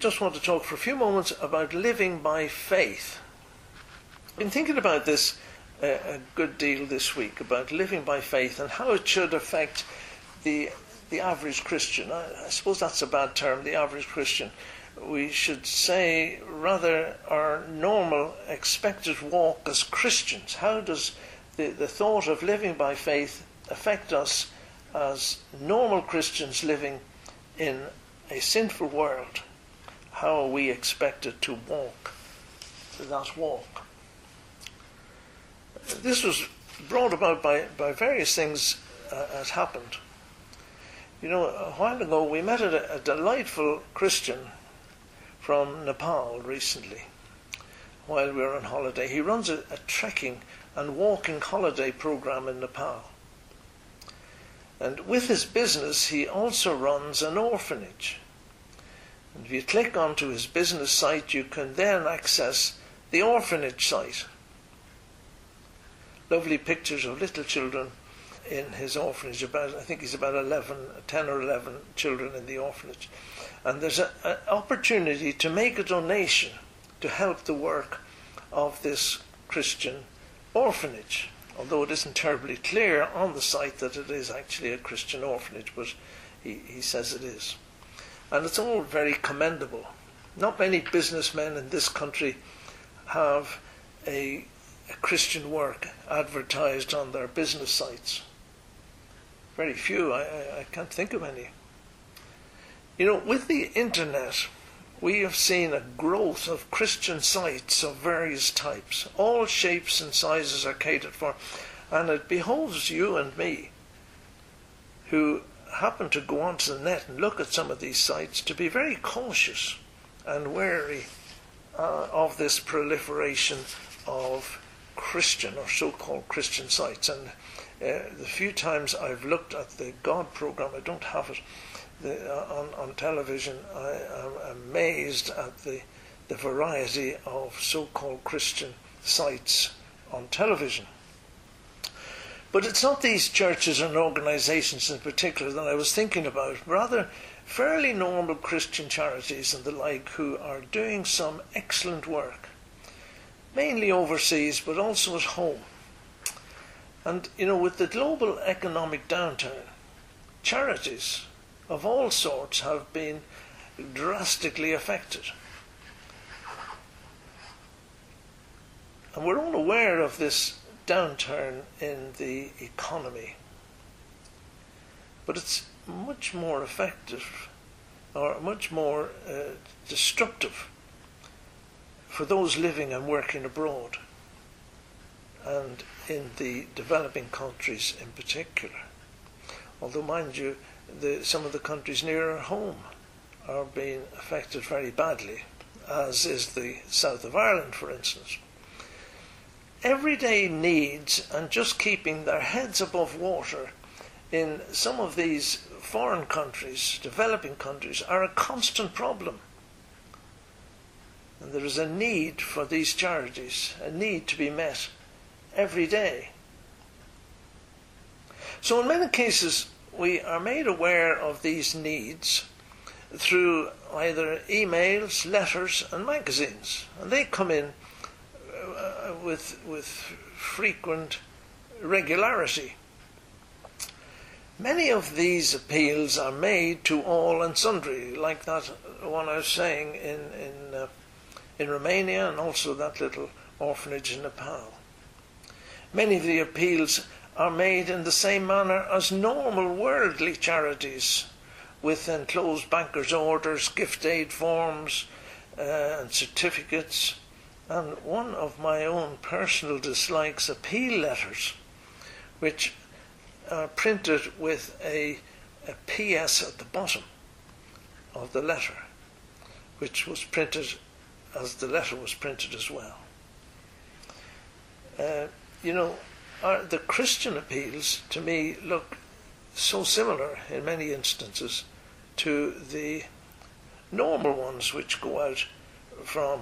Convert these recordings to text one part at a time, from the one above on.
just want to talk for a few moments about living by faith. I've been thinking about this uh, a good deal this week about living by faith and how it should affect the the average Christian. I, I suppose that's a bad term, the average Christian. We should say rather our normal expected walk as Christians. How does the, the thought of living by faith affect us as normal Christians living in a sinful world? How are we expected to walk that walk? This was brought about by, by various things uh, as happened. You know, a while ago we met a, a delightful Christian from Nepal recently while we were on holiday. He runs a, a trekking and walking holiday program in Nepal. And with his business, he also runs an orphanage. And if you click onto his business site, you can then access the orphanage site. Lovely pictures of little children in his orphanage. About I think he's about 11, 10 or 11 children in the orphanage. And there's an opportunity to make a donation to help the work of this Christian orphanage. Although it isn't terribly clear on the site that it is actually a Christian orphanage, but he, he says it is. And it's all very commendable. Not many businessmen in this country have a, a Christian work advertised on their business sites. Very few. I, I, I can't think of any. You know, with the internet, we have seen a growth of Christian sites of various types. All shapes and sizes are catered for. And it behoves you and me, who happen to go onto the net and look at some of these sites to be very cautious and wary uh, of this proliferation of Christian or so called Christian sites. And uh, the few times I've looked at the God program, I don't have it the, uh, on, on television, I am amazed at the, the variety of so called Christian sites on television. But it's not these churches and organizations in particular that I was thinking about, rather fairly normal Christian charities and the like who are doing some excellent work, mainly overseas but also at home. And, you know, with the global economic downturn, charities of all sorts have been drastically affected. And we're all aware of this downturn in the economy. But it's much more effective or much more uh, destructive for those living and working abroad and in the developing countries in particular. Although, mind you, the, some of the countries nearer home are being affected very badly, as is the south of Ireland, for instance everyday needs and just keeping their heads above water in some of these foreign countries, developing countries, are a constant problem. And there is a need for these charities, a need to be met every day. So, in many cases, we are made aware of these needs through either emails, letters, and magazines. And they come in uh, with, with frequent regularity. Many of these appeals are made to all and sundry, like that one I was saying in, in, uh, in Romania and also that little orphanage in Nepal. Many of the appeals are made in the same manner as normal worldly charities, with enclosed bankers' orders, gift aid forms, uh, and certificates, and one of my own personal dislikes appeal letters, which are printed with a, a PS at the bottom of the letter, which was printed as the letter was printed as well. Uh, you know, the Christian appeals to me look so similar in many instances to the normal ones which go out from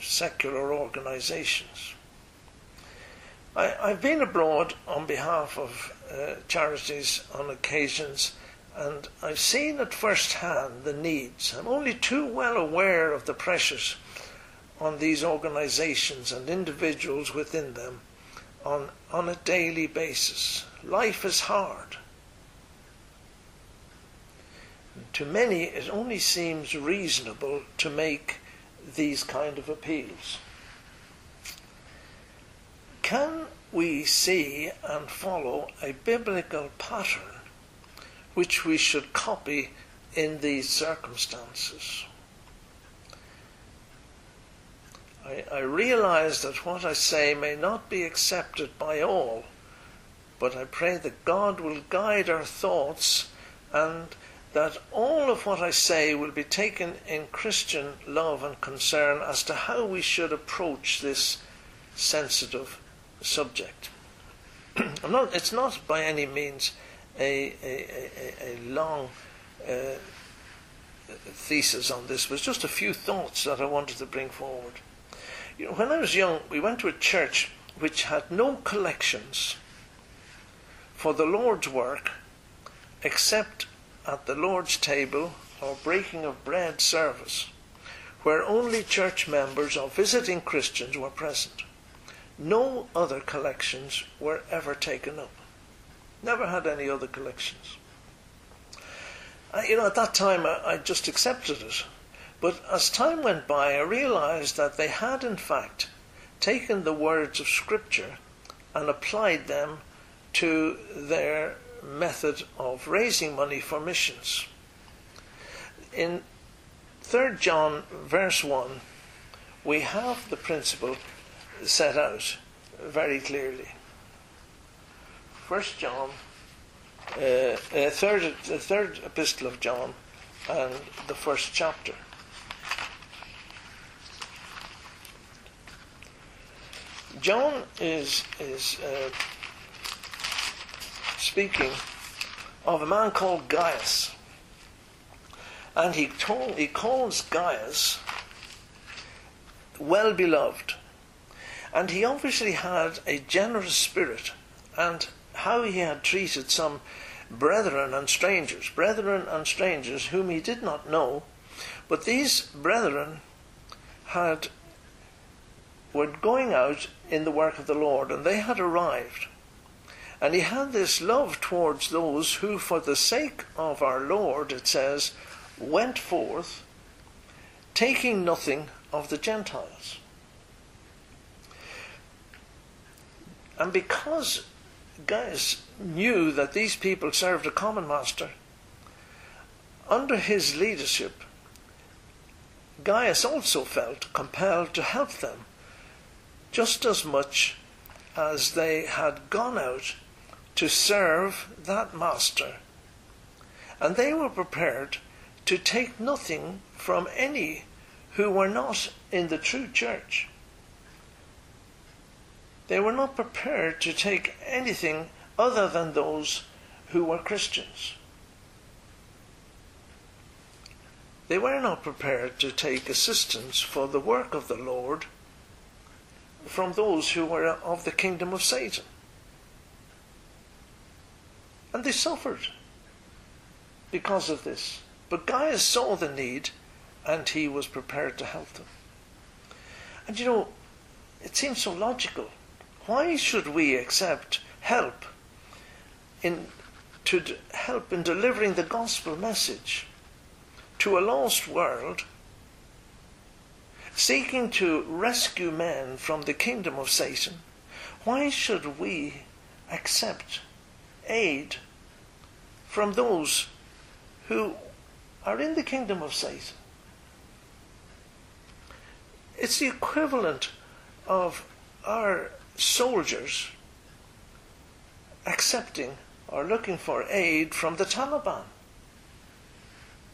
secular organisations. I, have been abroad on behalf of uh, charities on occasions and I've seen at first hand the needs. I'm only too well aware of the pressures on these organizations and individuals within them on, on a daily basis. Life is hard. To many, it only seems reasonable to make these kind of appeals. Can we see and follow a biblical pattern which we should copy in these circumstances? I, I realize that what I say may not be accepted by all, but I pray that God will guide our thoughts and that all of what I say will be taken in Christian love and concern as to how we should approach this sensitive subject. not, it's not by any means a, a, a, a long uh, thesis on this, but just a few thoughts that I wanted to bring forward. You know, when I was young, we went to a church which had no collections for the Lord's work except at the Lord's table or breaking of bread service, where only church members or visiting Christians were present. No other collections were ever taken up. Never had any other collections. I, you know, at that time I, I just accepted it. But as time went by, I realized that they had, in fact, taken the words of Scripture and applied them to their method of raising money for missions. In 3 John, verse 1, we have the principle set out very clearly. 1 John, uh, uh, third, the third epistle of John, and the first chapter. John is is uh, speaking of a man called Gaius, and he told, he calls Gaius well beloved, and he obviously had a generous spirit, and how he had treated some brethren and strangers, brethren and strangers whom he did not know, but these brethren had were going out in the work of the Lord, and they had arrived. And he had this love towards those who, for the sake of our Lord, it says, went forth, taking nothing of the Gentiles. And because Gaius knew that these people served a common master, under his leadership, Gaius also felt compelled to help them just as much as they had gone out to serve that master. And they were prepared to take nothing from any who were not in the true church. They were not prepared to take anything other than those who were Christians. They were not prepared to take assistance for the work of the Lord from those who were of the kingdom of Satan. And they suffered because of this. But Gaius saw the need and he was prepared to help them. And you know, it seems so logical. Why should we accept help in to d- help in delivering the gospel message to a lost world seeking to rescue men from the kingdom of Satan, why should we accept aid from those who are in the kingdom of Satan? It's the equivalent of our soldiers accepting or looking for aid from the Taliban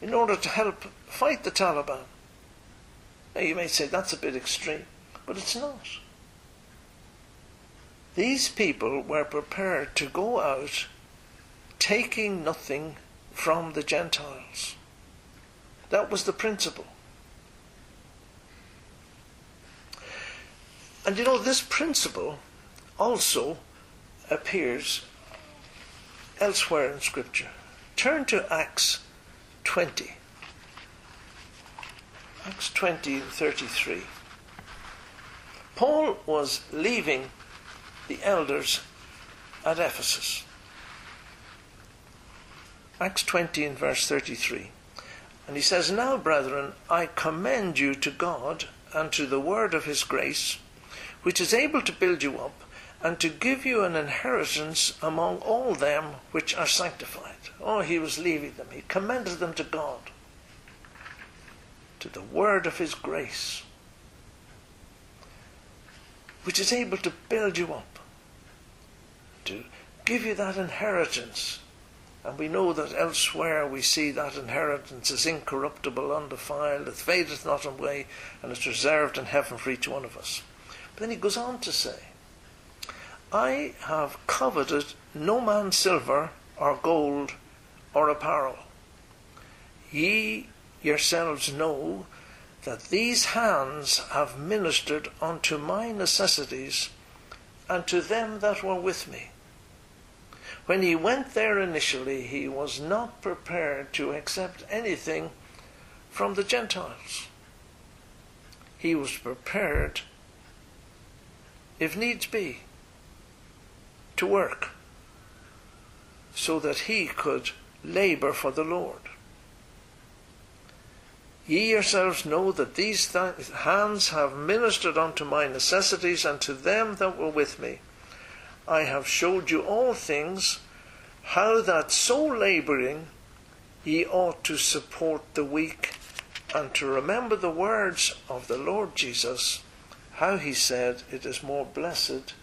in order to help fight the Taliban. Now you may say that's a bit extreme, but it's not. These people were prepared to go out taking nothing from the Gentiles. That was the principle. And you know, this principle also appears elsewhere in Scripture. Turn to Acts 20. Acts 20 and 33. Paul was leaving the elders at Ephesus. Acts 20 and verse 33. And he says, Now, brethren, I commend you to God and to the word of his grace, which is able to build you up and to give you an inheritance among all them which are sanctified. Oh, he was leaving them. He commended them to God, to the word of his grace, which is able to build you up, to give you that inheritance and we know that elsewhere we see that inheritance is incorruptible, undefiled, it fadeth not away, and it's reserved in heaven for each one of us. But then he goes on to say, I have coveted no man's silver or gold or apparel. Ye yourselves know that these hands have ministered unto my necessities and to them that were with me. When he went there initially, he was not prepared to accept anything from the Gentiles. He was prepared, if needs be, to work so that he could labour for the Lord. Ye yourselves know that these th- hands have ministered unto my necessities and to them that were with me. I have showed you all things, how that so labouring ye ought to support the weak, and to remember the words of the Lord Jesus, how he said, It is more blessed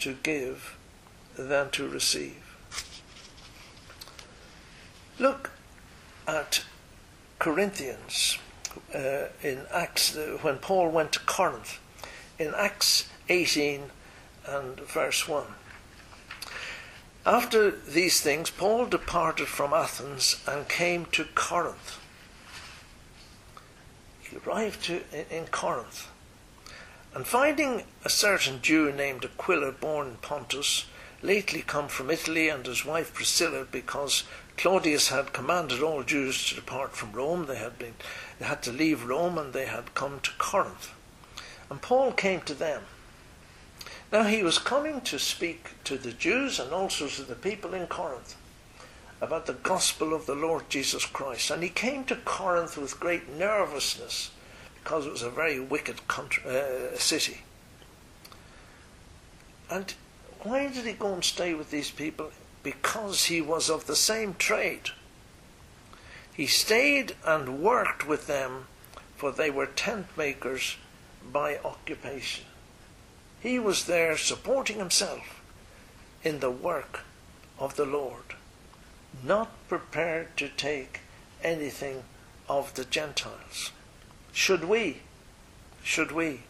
to give than to receive. Look at Corinthians uh, in Acts, uh, when Paul went to Corinth, in Acts 18 and verse 1. After these things, Paul departed from Athens and came to Corinth. He arrived to, in Corinth. And finding a certain Jew named Aquila, born in Pontus, lately come from Italy, and his wife Priscilla, because Claudius had commanded all Jews to depart from Rome, they had been they had to leave Rome and they had come to Corinth. And Paul came to them now he was coming to speak to the Jews and also to the people in Corinth about the gospel of the Lord Jesus Christ. And he came to Corinth with great nervousness because it was a very wicked country, uh, city. And why did he go and stay with these people? Because he was of the same trade. He stayed and worked with them, for they were tent makers by occupation. He was there supporting himself in the work of the Lord, not prepared to take anything of the Gentiles. Should we? Should we?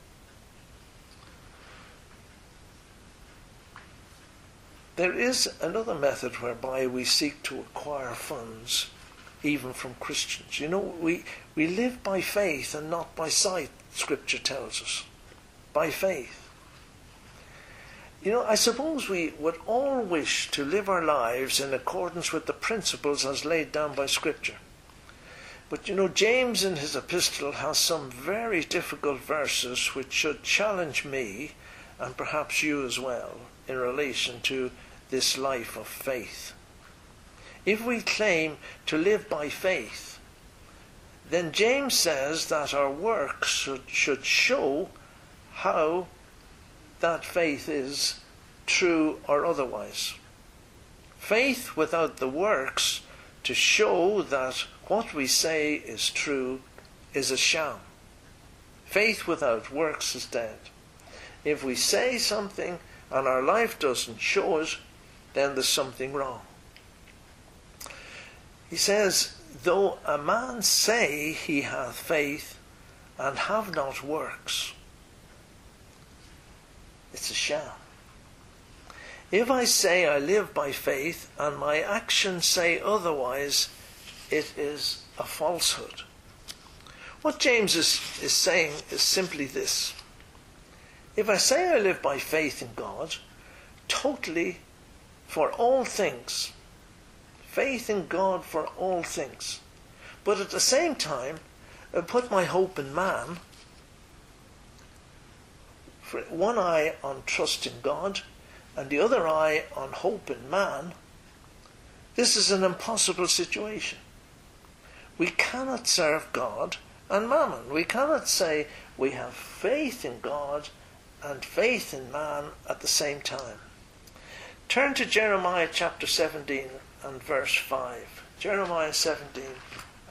There is another method whereby we seek to acquire funds even from Christians. You know, we, we live by faith and not by sight, Scripture tells us. By faith. You know, I suppose we would all wish to live our lives in accordance with the principles as laid down by Scripture. But you know, James in his epistle has some very difficult verses which should challenge me, and perhaps you as well, in relation to this life of faith. If we claim to live by faith, then James says that our works should, should show how that faith is true or otherwise. Faith without the works to show that what we say is true is a sham. Faith without works is dead. If we say something and our life doesn't show it, then there's something wrong. He says, Though a man say he hath faith and have not works, it's a sham. If I say I live by faith and my actions say otherwise, it is a falsehood. What James is, is saying is simply this If I say I live by faith in God, totally for all things, faith in God for all things, but at the same time, I put my hope in man. One eye on trust in God, and the other eye on hope in man. This is an impossible situation. We cannot serve God and mammon. We cannot say we have faith in God and faith in man at the same time. Turn to Jeremiah chapter 17 and verse 5. Jeremiah 17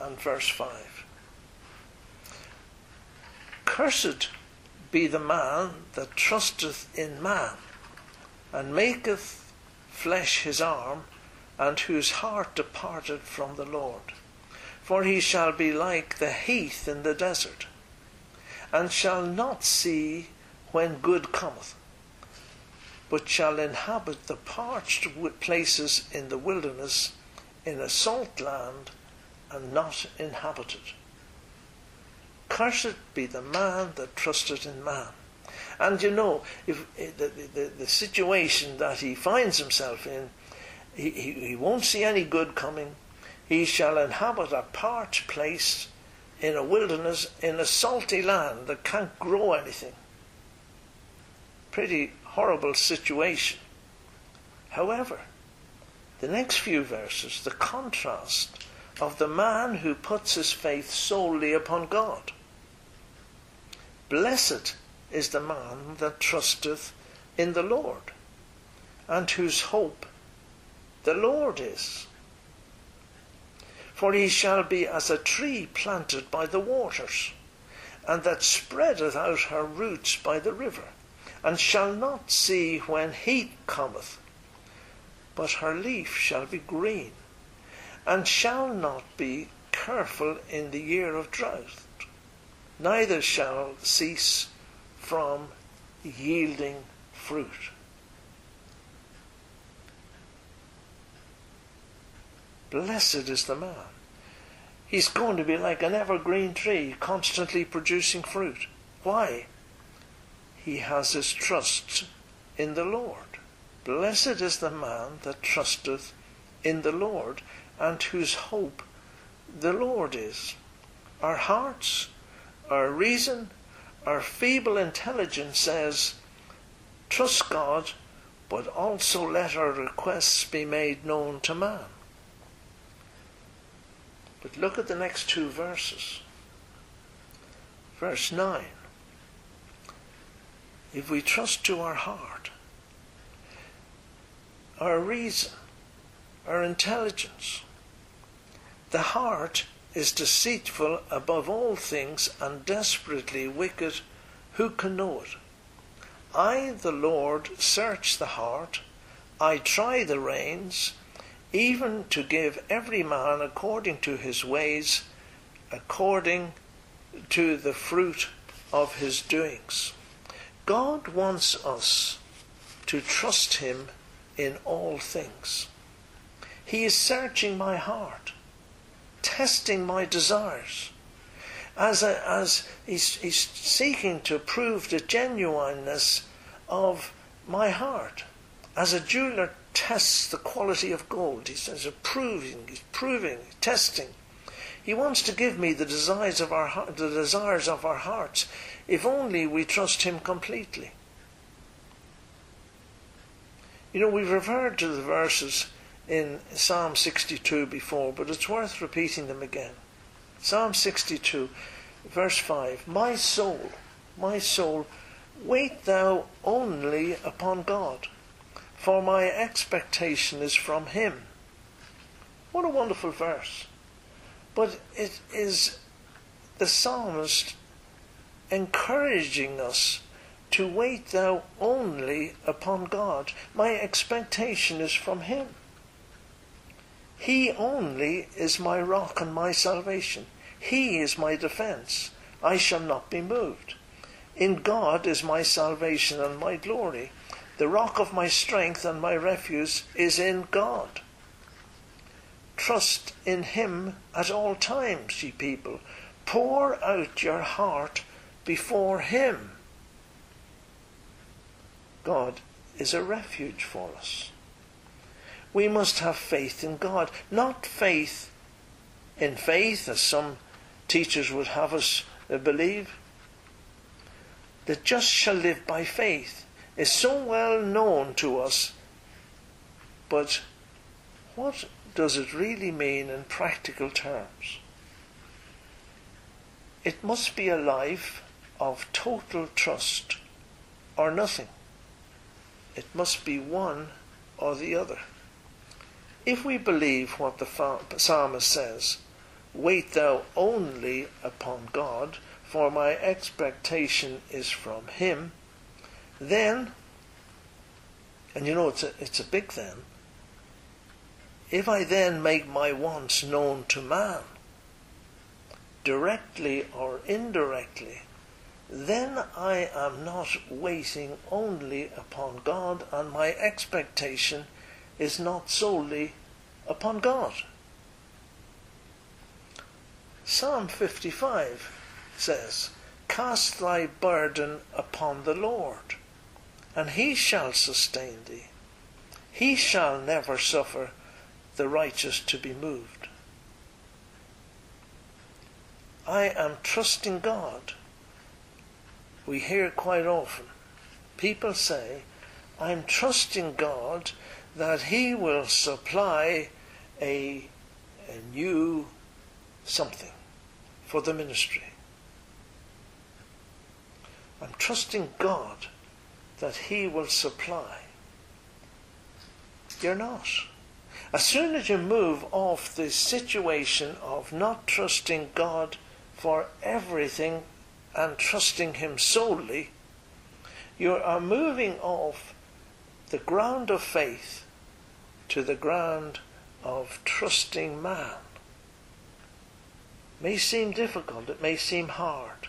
and verse 5. Cursed be the man that trusteth in man, and maketh flesh his arm, and whose heart departed from the Lord. For he shall be like the heath in the desert, and shall not see when good cometh, but shall inhabit the parched places in the wilderness, in a salt land, and not inhabited. Cursed be the man that trusted in man. And you know, if eh, the, the, the situation that he finds himself in, he, he, he won't see any good coming. He shall inhabit a parched place in a wilderness, in a salty land that can't grow anything. Pretty horrible situation. However, the next few verses, the contrast of the man who puts his faith solely upon God. Blessed is the man that trusteth in the Lord, and whose hope the Lord is. For he shall be as a tree planted by the waters, and that spreadeth out her roots by the river and shall not see when heat cometh, but her leaf shall be green, and shall not be careful in the year of drought, neither shall cease from yielding fruit. Blessed is the man. He's going to be like an evergreen tree, constantly producing fruit. Why? he has his trust in the Lord. Blessed is the man that trusteth in the Lord, and whose hope the Lord is. Our hearts, our reason, our feeble intelligence says, Trust God, but also let our requests be made known to man. But look at the next two verses. Verse 9 if we trust to our heart, our reason, our intelligence, the heart is deceitful above all things and desperately wicked. Who can know it? I, the Lord, search the heart, I try the reins, even to give every man according to his ways, according to the fruit of his doings. God wants us to trust Him in all things. He is searching my heart, testing my desires, as, a, as he's, he's seeking to prove the genuineness of my heart. As a jeweler tests the quality of gold, he says, proving, he's proving, testing. He wants to give me the desires of our the desires of our hearts if only we trust Him completely. You know, we've referred to the verses in Psalm 62 before, but it's worth repeating them again. Psalm 62, verse 5 My soul, my soul, wait thou only upon God, for my expectation is from Him. What a wonderful verse. But it is the psalmist encouraging us to wait thou only upon God. My expectation is from Him. He only is my rock and my salvation. He is my defense. I shall not be moved. In God is my salvation and my glory. The rock of my strength and my refuge is in God. Trust in Him at all times, ye people. Pour out your heart before Him. God is a refuge for us. We must have faith in God, not faith in faith, as some teachers would have us uh, believe. The just shall live by faith is so well known to us, but what does it really mean in practical terms? It must be a life of total trust or nothing. It must be one or the other. If we believe what the psalmist says, wait thou only upon God, for my expectation is from him, then, and you know it's a, it's a big then, if I then make my wants known to man, directly or indirectly, then I am not waiting only upon God, and my expectation is not solely upon God. Psalm 55 says, Cast thy burden upon the Lord, and he shall sustain thee. He shall never suffer the righteous to be moved. I am trusting God. We hear quite often people say, I'm trusting God that He will supply a, a new something for the ministry. I'm trusting God that He will supply. You're not. As soon as you move off the situation of not trusting God for everything and trusting Him solely, you are moving off the ground of faith to the ground of trusting man. May seem difficult, it may seem hard.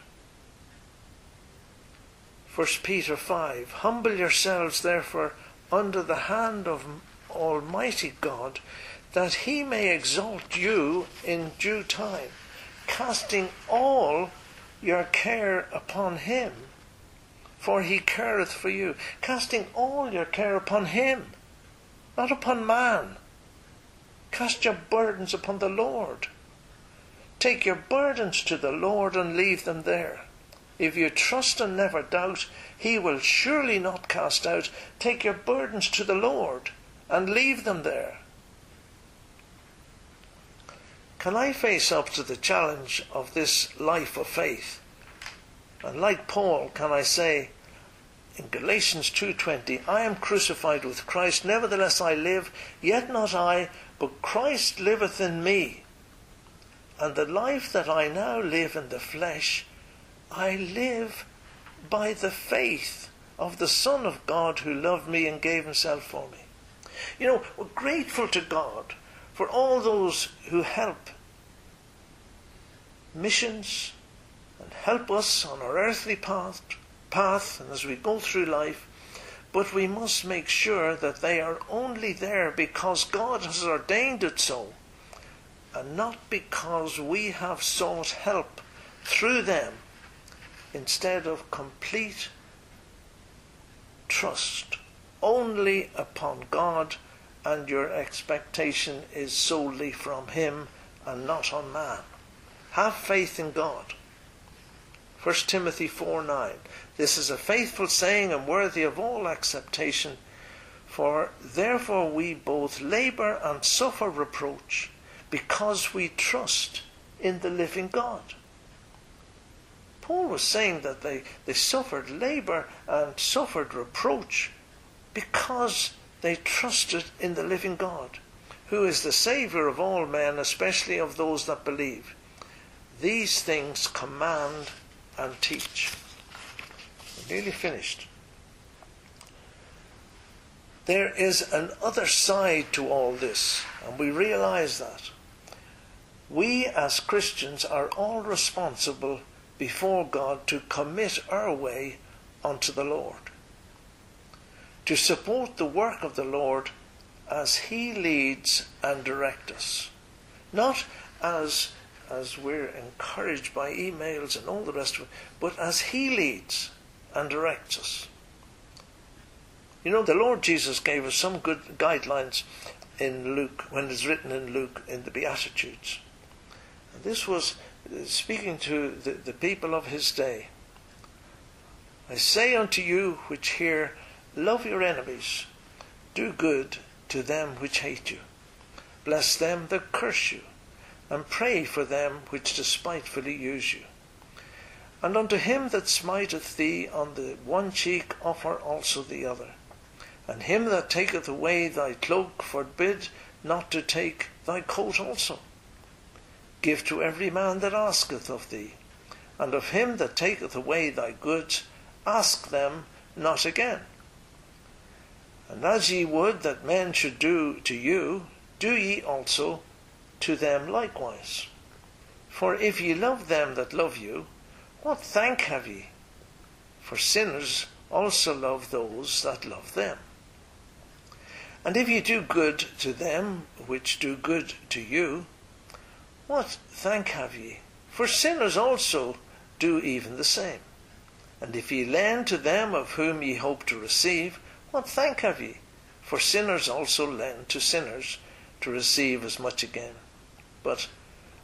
1 Peter 5 Humble yourselves, therefore, under the hand of Almighty God, that he may exalt you in due time, casting all your care upon him, for he careth for you. Casting all your care upon him, not upon man. Cast your burdens upon the Lord. Take your burdens to the Lord and leave them there. If you trust and never doubt, He will surely not cast out. Take your burdens to the Lord and leave them there. Can I face up to the challenge of this life of faith? And like Paul, can I say in Galatians 2:20, I am crucified with Christ, nevertheless I live, yet not I, but Christ liveth in me. And the life that I now live in the flesh, I live by the faith of the Son of God who loved me and gave himself for me. You know, we're grateful to God for all those who help missions and help us on our earthly path, path and as we go through life. But we must make sure that they are only there because God has ordained it so, and not because we have sought help through them instead of complete trust only upon God, and your expectation is solely from Him and not on man. Have faith in God. 1 Timothy 4 9. This is a faithful saying and worthy of all acceptation, for therefore we both labour and suffer reproach, because we trust in the living God. Paul was saying that they, they suffered labour and suffered reproach because they trusted in the living God, who is the Saviour of all men, especially of those that believe. These things command and teach. We're nearly finished. There is an other side to all this, and we realize that. We as Christians are all responsible before God to commit our way unto the Lord to support the work of the Lord as He leads and directs us. Not as, as we're encouraged by emails and all the rest of it, but as He leads and directs us. You know, the Lord Jesus gave us some good guidelines in Luke, when it's written in Luke in the Beatitudes. And this was uh, speaking to the, the people of his day. I say unto you which hear, love your enemies, do good to them which hate you, bless them that curse you, and pray for them which despitefully use you. And unto him that smiteth thee on the one cheek offer also the other. And him that taketh away thy cloak forbid not to take thy coat also. Give to every man that asketh of thee, and of him that taketh away thy goods ask them not again. And as ye would that men should do to you, do ye also to them likewise. For if ye love them that love you, what thank have ye? For sinners also love those that love them. And if ye do good to them which do good to you, what thank have ye? For sinners also do even the same. And if ye lend to them of whom ye hope to receive, what thank have ye? For sinners also lend to sinners to receive as much again. But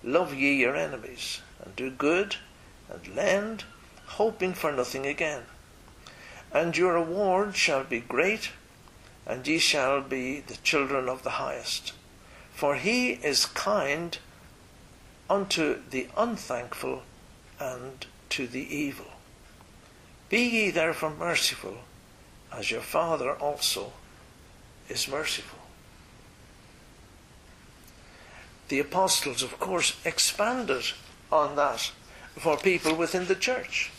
love ye your enemies, and do good and lend, hoping for nothing again. And your reward shall be great, and ye shall be the children of the highest. For he is kind unto the unthankful and to the evil. Be ye therefore merciful, as your Father also is merciful. The apostles, of course, expanded on that for people within the church.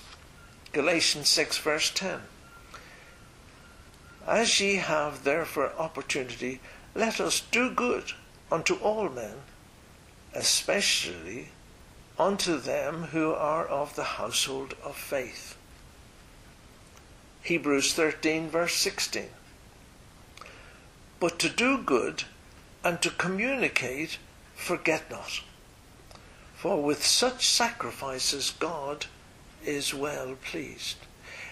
Galatians 6, verse 10. As ye have therefore opportunity, let us do good unto all men, especially unto them who are of the household of faith. Hebrews 13, verse 16. But to do good and to communicate, forget not for with such sacrifices God is well pleased.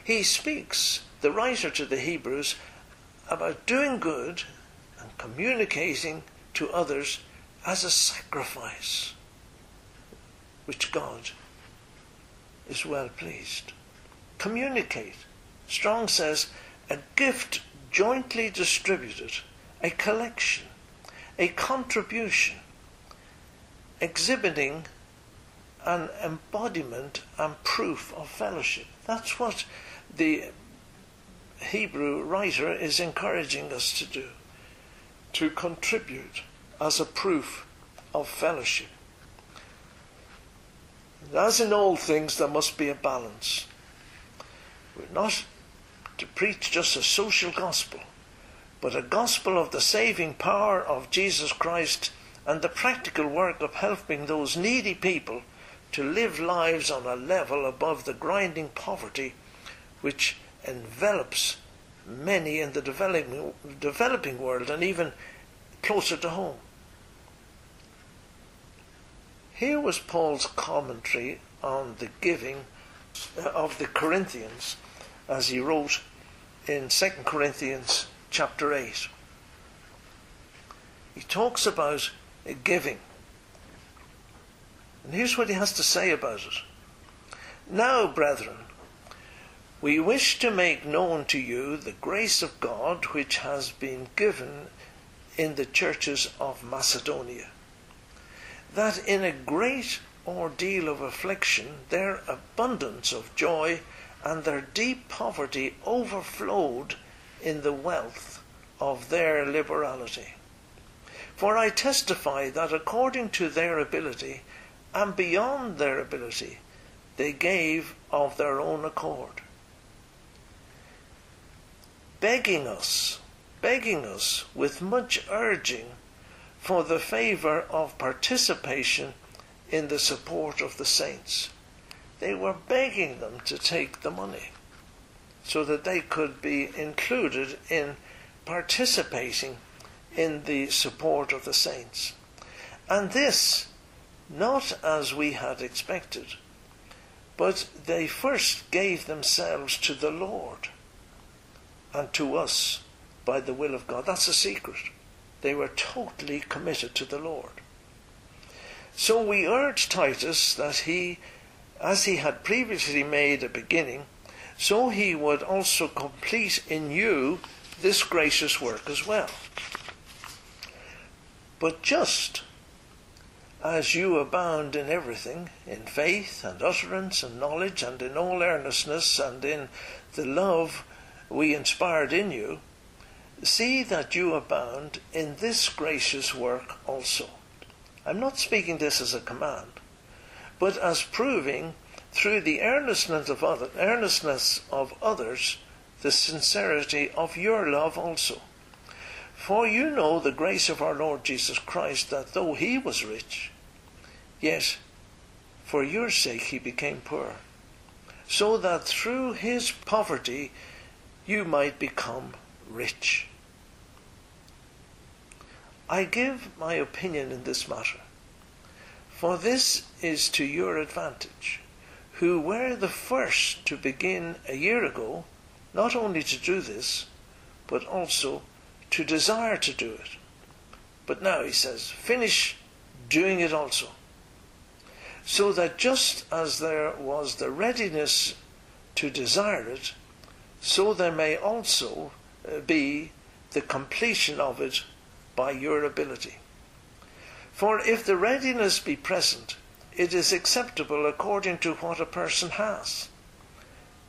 He speaks, the writer to the Hebrews, about doing good and communicating to others as a sacrifice, which God is well pleased. Communicate. Strong says, a gift jointly distributed, a collection, a contribution, exhibiting an embodiment and proof of fellowship. That's what the Hebrew writer is encouraging us to do, to contribute as a proof of fellowship. As in all things, there must be a balance. We're not to preach just a social gospel, but a gospel of the saving power of Jesus Christ and the practical work of helping those needy people to live lives on a level above the grinding poverty which envelops many in the developing, developing world and even closer to home. Here was Paul's commentary on the giving uh, of the Corinthians as he wrote in 2 Corinthians chapter 8. He talks about giving and here's what he has to say about it. Now, brethren, we wish to make known to you the grace of God which has been given in the churches of Macedonia, that in a great ordeal of affliction their abundance of joy and their deep poverty overflowed in the wealth of their liberality. For I testify that according to their ability, and beyond their ability, they gave of their own accord. Begging us, begging us with much urging for the favour of participation in the support of the saints. They were begging them to take the money so that they could be included in participating in the support of the saints. And this not as we had expected, but they first gave themselves to the Lord and to us by the will of God. That's a secret. They were totally committed to the Lord. So we urge Titus that he, as he had previously made a beginning, so he would also complete in you this gracious work as well. But just as you abound in everything, in faith and utterance and knowledge and in all earnestness and in the love we inspired in you, see that you abound in this gracious work also. I'm not speaking this as a command, but as proving through the earnestness of, other, earnestness of others the sincerity of your love also. For you know the grace of our Lord Jesus Christ, that though he was rich, yet for your sake he became poor, so that through his poverty you might become rich. I give my opinion in this matter, for this is to your advantage, who were the first to begin a year ago, not only to do this, but also to desire to do it. But now, he says, finish doing it also. So that just as there was the readiness to desire it, so there may also uh, be the completion of it by your ability. For if the readiness be present, it is acceptable according to what a person has,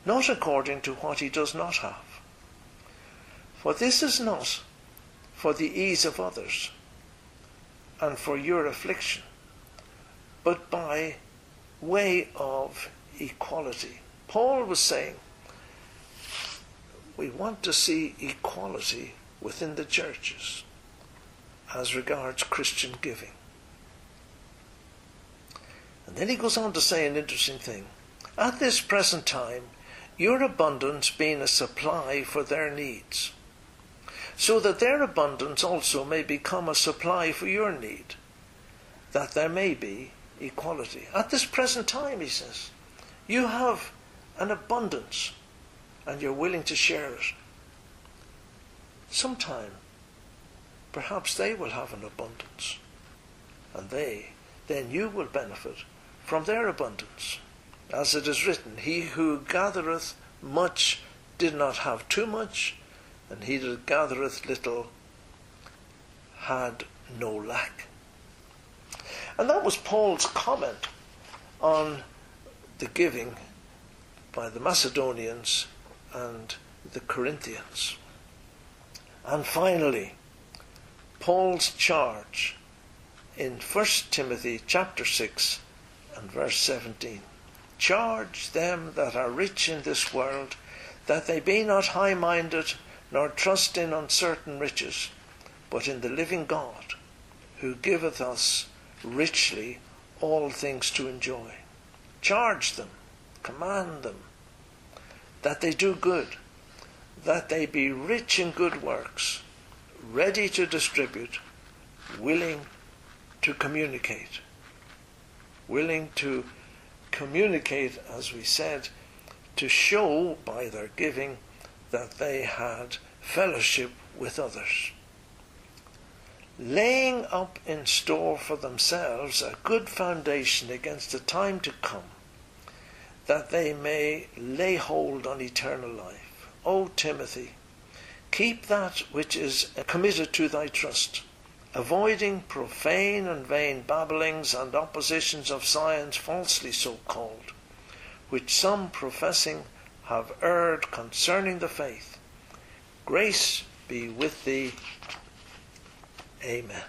not according to what he does not have. For this is not for the ease of others and for your affliction, but by way of equality. Paul was saying, we want to see equality within the churches as regards Christian giving. And then he goes on to say an interesting thing. At this present time, your abundance being a supply for their needs, so that their abundance also may become a supply for your need, that there may be equality. At this present time, he says, you have an abundance and you're willing to share it. Sometime, perhaps they will have an abundance, and they, then you will benefit from their abundance. As it is written, He who gathereth much did not have too much, and he that gathereth little had no lack. And that was Paul's comment on the giving by the Macedonians and the Corinthians. And finally, Paul's charge in 1 Timothy chapter 6 and verse 17. Charge them that are rich in this world that they be not high minded, nor trust in uncertain riches, but in the living God, who giveth us richly all things to enjoy. Charge them, command them, that they do good, that they be rich in good works, ready to distribute, willing to communicate. Willing to communicate, as we said, to show by their giving that they had fellowship with others. Laying up in store for themselves a good foundation against the time to come that they may lay hold on eternal life. O Timothy, keep that which is committed to thy trust, avoiding profane and vain babblings and oppositions of science falsely so called, which some professing have erred concerning the faith. Grace be with thee. Amen.